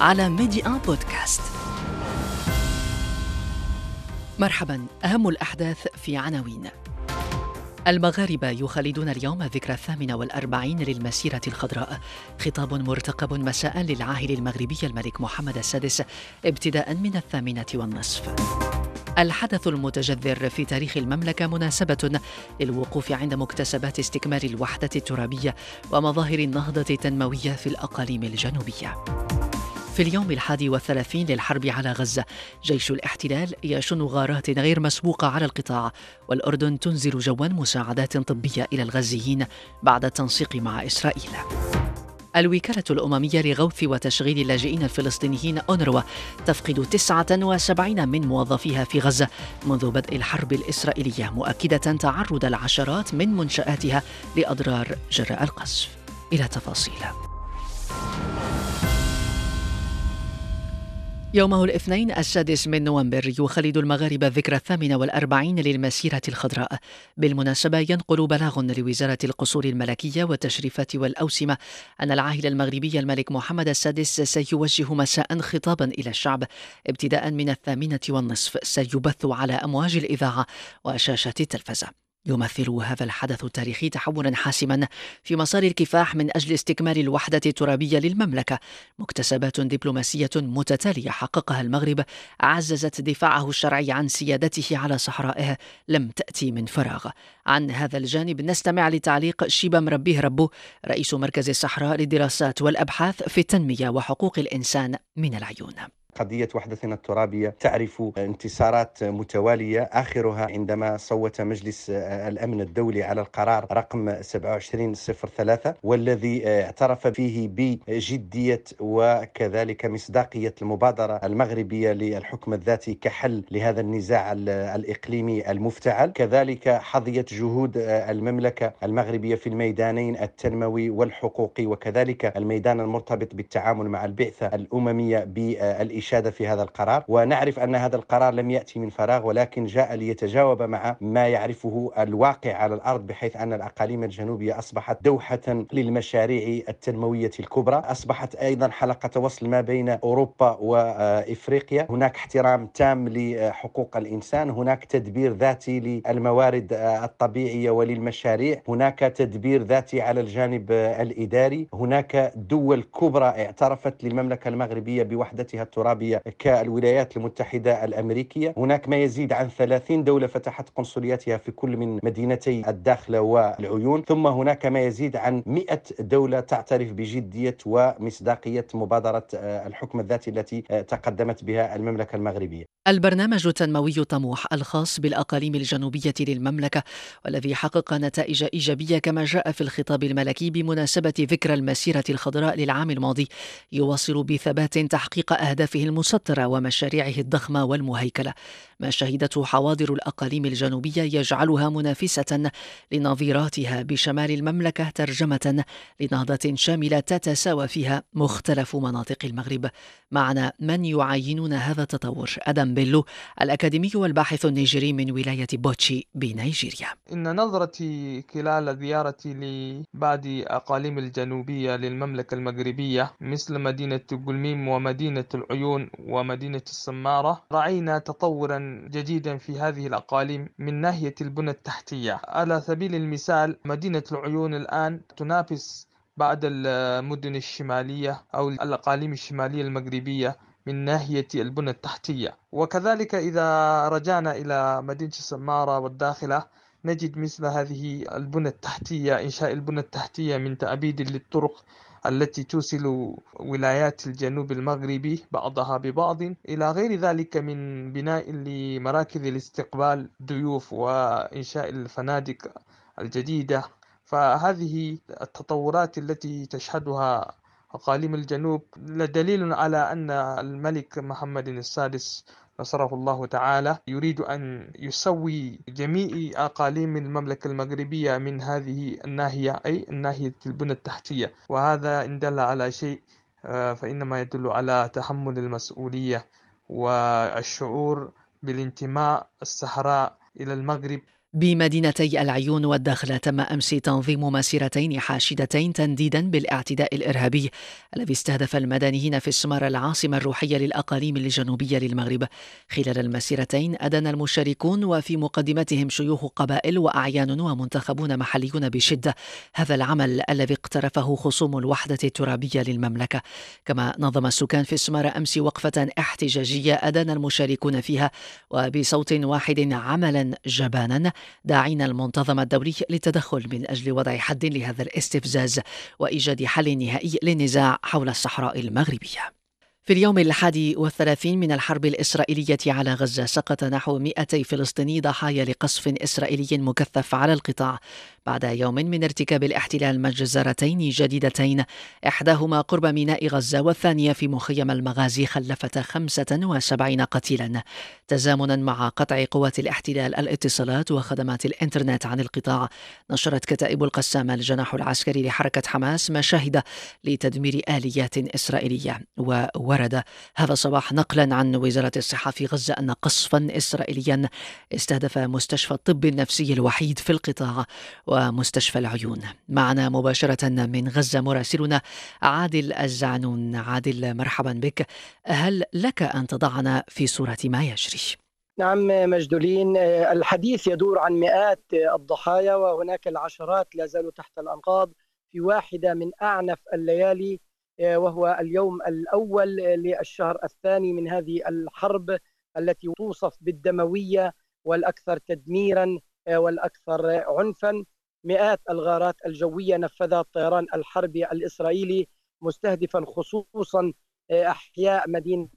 على ميدي ان بودكاست. مرحبا أهم الأحداث في عناوين. المغاربة يخلدون اليوم ذكرى الثامنة والأربعين للمسيرة الخضراء. خطاب مرتقب مساء للعاهل المغربي الملك محمد السادس ابتداء من الثامنة والنصف. الحدث المتجذر في تاريخ المملكة مناسبة للوقوف عند مكتسبات استكمال الوحدة الترابية ومظاهر النهضة التنموية في الأقاليم الجنوبية. في اليوم الحادي والثلاثين للحرب على غزة. جيش الاحتلال يشن غارات غير مسبوقة على القطاع والأردن تنزل جوا مساعدات طبية إلى الغزيين بعد التنسيق مع إسرائيل. الوكالة الأممية لغوث وتشغيل اللاجئين الفلسطينيين أونروا تفقد 79 من موظفيها في غزة منذ بدء الحرب الإسرائيلية مؤكدة تعرض العشرات من منشآتها لأضرار جراء القصف إلى تفاصيل. يومه الاثنين السادس من نوفمبر يخلد المغاربة الذكرى الثامنة والأربعين للمسيرة الخضراء. بالمناسبة ينقل بلاغ لوزارة القصور الملكية والتشريفات والأوسمة أن العاهل المغربي الملك محمد السادس سيوجه مساء خطابا إلى الشعب. ابتداء من الثامنة والنصف سيبث على أمواج الإذاعة وشاشة التلفزة. يمثل هذا الحدث التاريخي تحولا حاسما في مسار الكفاح من أجل استكمال الوحدة الترابية للمملكة مكتسبات دبلوماسية متتالية حققها المغرب عززت دفاعه الشرعي عن سيادته على صحرائه لم تأتي من فراغ. عن هذا الجانب نستمع لتعليق شيبه مربيه ربو رئيس مركز الصحراء للدراسات والأبحاث في التنمية وحقوق الإنسان من العيون. قضية وحدتنا الترابية تعرف انتصارات متوالية آخرها عندما صوت مجلس الأمن الدولي على القرار رقم 2703 والذي اعترف فيه بجدية وكذلك مصداقية المبادرة المغربية للحكم الذاتي كحل لهذا النزاع الإقليمي المفتعل. كذلك حظيت جهود المملكة المغربية في الميدانين التنموي والحقوقي وكذلك الميدان المرتبط بالتعامل مع البعثة الأممية بالإشارة الإشادة في هذا القرار ونعرف أن هذا القرار لم يأتي من فراغ ولكن جاء ليتجاوب مع ما يعرفه الواقع على الأرض بحيث أن الأقاليم الجنوبية أصبحت دوحة للمشاريع التنموية الكبرى. أصبحت أيضا حلقة وصل ما بين أوروبا وإفريقيا. هناك احترام تام لحقوق الإنسان هناك تدبير ذاتي للموارد الطبيعية وللمشاريع هناك تدبير ذاتي على الجانب الإداري هناك دول كبرى اعترفت للمملكة المغربية بوحدتها الترابية العربية كالولايات المتحدة الأمريكية. هناك ما يزيد عن 30 دولة فتحت قنصلياتها في كل من مدينتي الداخلة والعيون. ثم هناك ما يزيد عن 100 دولة تعترف بجدية ومصداقية مبادرة الحكم الذاتي التي تقدمت بها المملكة المغربية. البرنامج التنموي طموح الخاص بالأقاليم الجنوبية للمملكة والذي حقق نتائج إيجابية كما جاء في الخطاب الملكي بمناسبة ذكرى المسيرة الخضراء للعام الماضي. يواصل بثبات تحقيق أهدافه المسطرة ومشاريعه الضخمة والمهيكلة ما شهدته حواضر الأقاليم الجنوبية يجعلها منافسة لنظيراتها بشمال المملكة ترجمة لنهضة شاملة تتساوى فيها مختلف مناطق المغرب. معنا من يعاينون هذا التطور؟ أدم بيلو الأكاديمي والباحث النيجيري من ولاية بوتشي بنيجيريا. إن نظرتي خلال زيارتي لبعض أقاليم الجنوبية للمملكة المغربية مثل مدينة قلميم ومدينة العيون ومدينة السمارة رأينا تطورا جديدا في هذه الأقاليم من ناحية البنى التحتية. على سبيل المثال مدينة العيون الآن تنافس بعض المدن الشمالية أو الأقاليم الشمالية المغربية من ناحية البنى التحتية. وكذلك إذا رجعنا إلى مدينة السمارة والداخلة نجد مثل هذه البنى التحتية إنشاء البنى التحتية من تأبيد للطرق التي توصل ولايات الجنوب المغربي بعضها ببعض إلى غير ذلك من بناء لمراكز الاستقبال ضيوف وإنشاء الفنادق الجديدة. فهذه التطورات التي تشهدها أقاليم الجنوب دليل على أن الملك محمد السادس نصره الله تعالى يريد أن يسوي جميع أقاليم المملكة المغربية من هذه الناحية أي الناحية البنى التحتية. وهذا إن دل على شيء آه، فإنما يدل على تحمل المسؤولية والشعور بالانتماء الصحراء إلى المغرب. بمدينتي العيون والداخلة تم أمس تنظيم مسيرتين حاشدتين تنديدا بالاعتداء الإرهابي الذي استهدف المدنيين في السمارة العاصمة الروحية للأقاليم الجنوبية للمغرب. خلال المسيرتين أدان المشاركون وفي مقدمتهم شيوخ قبائل وأعيان ومنتخبون محليون بشدة. هذا العمل الذي اقترفه خصوم الوحدة الترابية للمملكة. كما نظم السكان في السمارة أمس وقفة احتجاجية أدان المشاركون فيها وبصوت واحد عملا جبانا. داعين المنتظم الدولي للتدخل من أجل وضع حد لهذا الاستفزاز وإيجاد حل نهائي للنزاع حول الصحراء المغربية. في اليوم الحادي والثلاثين من الحرب الإسرائيلية على غزة سقط نحو 200 فلسطيني ضحايا لقصف إسرائيلي مكثف على القطاع. بعد يوم من ارتكاب الاحتلال مجزرتين جديدتين إحداهما قرب ميناء غزة والثانية في مخيم المغازي خلفت 75 قتيلا. تزامنا مع قطع قوات الاحتلال الاتصالات وخدمات الإنترنت عن القطاع. نشرت كتائب القسامة الجناح العسكري لحركة حماس مشاهد لتدمير آليات إسرائيلية وورد هذا الصباح نقلا عن وزارة الصحة في غزة أن قصفا إسرائيليا استهدف مستشفى الطب النفسي الوحيد في القطاع ومستشفى العيون. معنا مباشرة من غزة مراسلنا عادل الزعنون. عادل مرحبا بك. هل لك أن تضعنا في صورة ما يجري؟ نعم مجدولين الحديث يدور عن مئات الضحايا وهناك العشرات لا زالوا تحت الأنقاض في واحدة من أعنف الليالي وهو اليوم الأول للشهر الثاني من هذه الحرب التي توصف بالدموية والأكثر تدميرا والأكثر عنفا. مئات الغارات الجوية نفذها الطيران الحربي الإسرائيلي مستهدفا خصوصا أحياء مدينة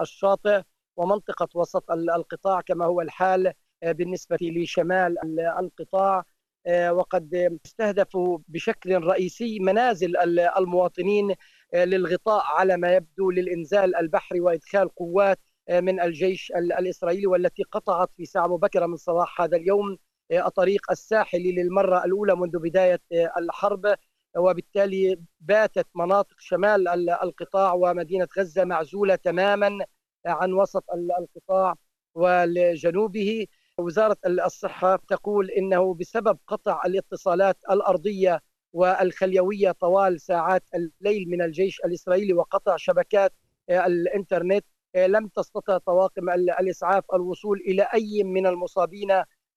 الشاطئ ومنطقة وسط القطاع كما هو الحال بالنسبة لشمال القطاع. وقد استهدفوا بشكل رئيسي منازل المواطنين للغطاء على ما يبدو للإنزال البحري وإدخال قوات من الجيش الإسرائيلي والتي قطعت في ساعة مبكرة من صباح هذا اليوم الطريق الساحلي للمرة الأولى منذ بداية الحرب. وبالتالي باتت مناطق شمال القطاع ومدينة غزة معزولة تماما عن وسط القطاع وجنوبه وزارة الصحة تقول إنه بسبب قطع الاتصالات الأرضية والخليوية طوال ساعات الليل من الجيش الإسرائيلي وقطع شبكات الإنترنت لم تستطع طواقم الإسعاف الوصول إلى أي من المصابين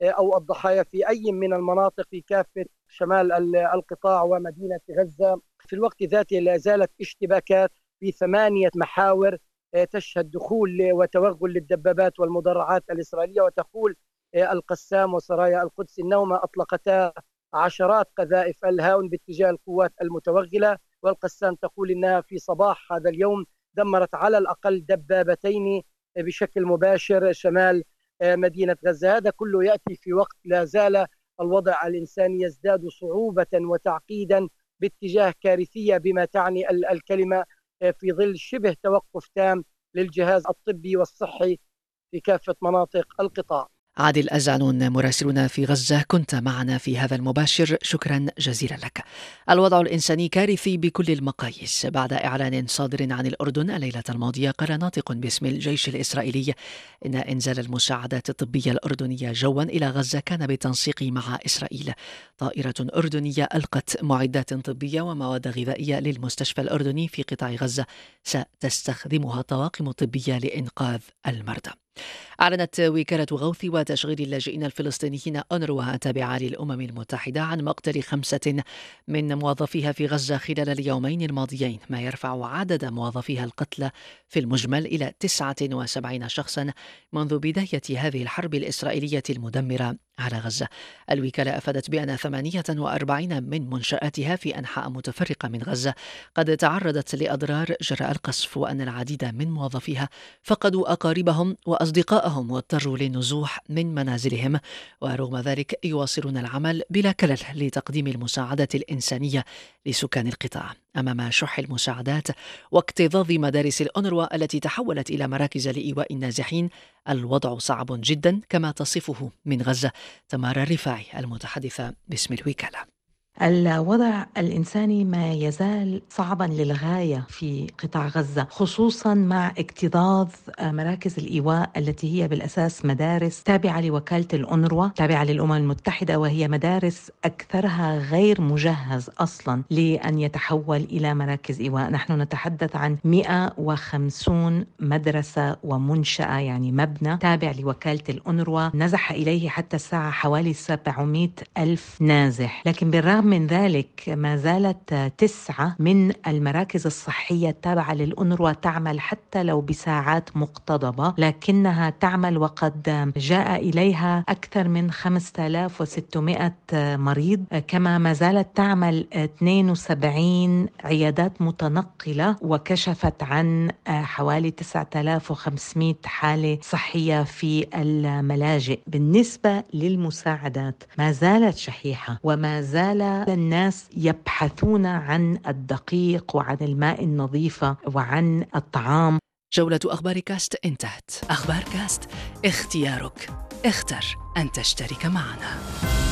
أو الضحايا في أي من المناطق في كافة شمال القطاع ومدينة غزة. في الوقت ذاته لا زالت اشتباكات في ثمانية محاور تشهد دخول وتوغل للدبابات والمدرعات الإسرائيلية وتقول القسام وسرايا القدس انهما أطلقتا عشرات قذائف الهاون باتجاه القوات المتوغلة. والقسام تقول إنها في صباح هذا اليوم دمرت على الأقل دبابتين بشكل مباشر شمال مدينة غزة. هذا كله يأتي في وقت لا زال الوضع الإنساني يزداد صعوبة وتعقيدا باتجاه كارثية بما تعني الكلمة في ظل شبه توقف تام للجهاز الطبي والصحي في كافة مناطق القطاع. عادل أزعنون مراسلنا في غزة كنت معنا في هذا المباشر. شكرا جزيلا لك. الوضع الإنساني كارثي بكل المقاييس. بعد إعلان صادر عن الأردن الليلة الماضية قال ناطق باسم الجيش الإسرائيلي إن إنزال المساعدات الطبية الأردنية جوا إلى غزة كان بالتنسيق مع إسرائيل. طائرة أردنية ألقت معدات طبية ومواد غذائية للمستشفى الأردني في قطاع غزة. ستستخدمها طواقم طبية لإنقاذ المرضى. أعلنت وكالة غوث وتشغيل اللاجئين الفلسطينيين أنروا التابعة للأمم المتحدة عن مقتل خمسة من موظفيها في غزة خلال اليومين الماضيين ما يرفع عدد موظفيها القتلى في المجمل إلى 79 شخصا منذ بداية هذه الحرب الإسرائيلية المدمرة. على غزة. الوكالة أفادت بأن 48 من منشآتها في أنحاء متفرقة من غزة. قد تعرضت لأضرار جراء القصف وأن العديد من موظفيها فقدوا أقاربهم وأصدقائهم واضطروا للنزوح من منازلهم. ورغم ذلك يواصلون العمل بلا كلل لتقديم المساعدة الإنسانية لسكان القطاع. أمام شح المساعدات واكتظاظ مدارس الأونروا التي تحولت إلى مراكز لإيواء النازحين. الوضع صعب جدا كما تصفه من غزة. تمارا الرفاعي المتحدثه باسم الوكالة. الوضع الإنساني ما يزال صعبا للغاية في قطاع غزة خصوصا مع اكتظاظ مراكز الإيواء التي هي بالأساس مدارس تابعة لوكالة الأنروا تابعة للأمم المتحدة وهي مدارس أكثرها غير مجهز أصلا لأن يتحول إلى مراكز إيواء. نحن نتحدث عن 150 مدرسة ومنشأة يعني مبنى تابع لوكالة الأنروا نزح إليه حتى الساعة حوالي 700 ألف نازح. لكن بالرغم بالرغم من ذلك ما زالت تسعة من المراكز الصحية التابعة للأنروا تعمل حتى لو بساعات مقتضبة لكنها تعمل وقد جاء إليها أكثر من 5600 مريض. كما ما زالت تعمل 72 عيادات متنقلة وكشفت عن حوالي 9500 حالة صحية في الملاجئ. بالنسبة للمساعدات ما زالت شحيحة وما زال الناس يبحثون عن الدقيق وعن الماء النظيفة وعن الطعام. جولة أخبار كاست انتهت أخبار كاست اختيارك. اختر أن تشترك معنا.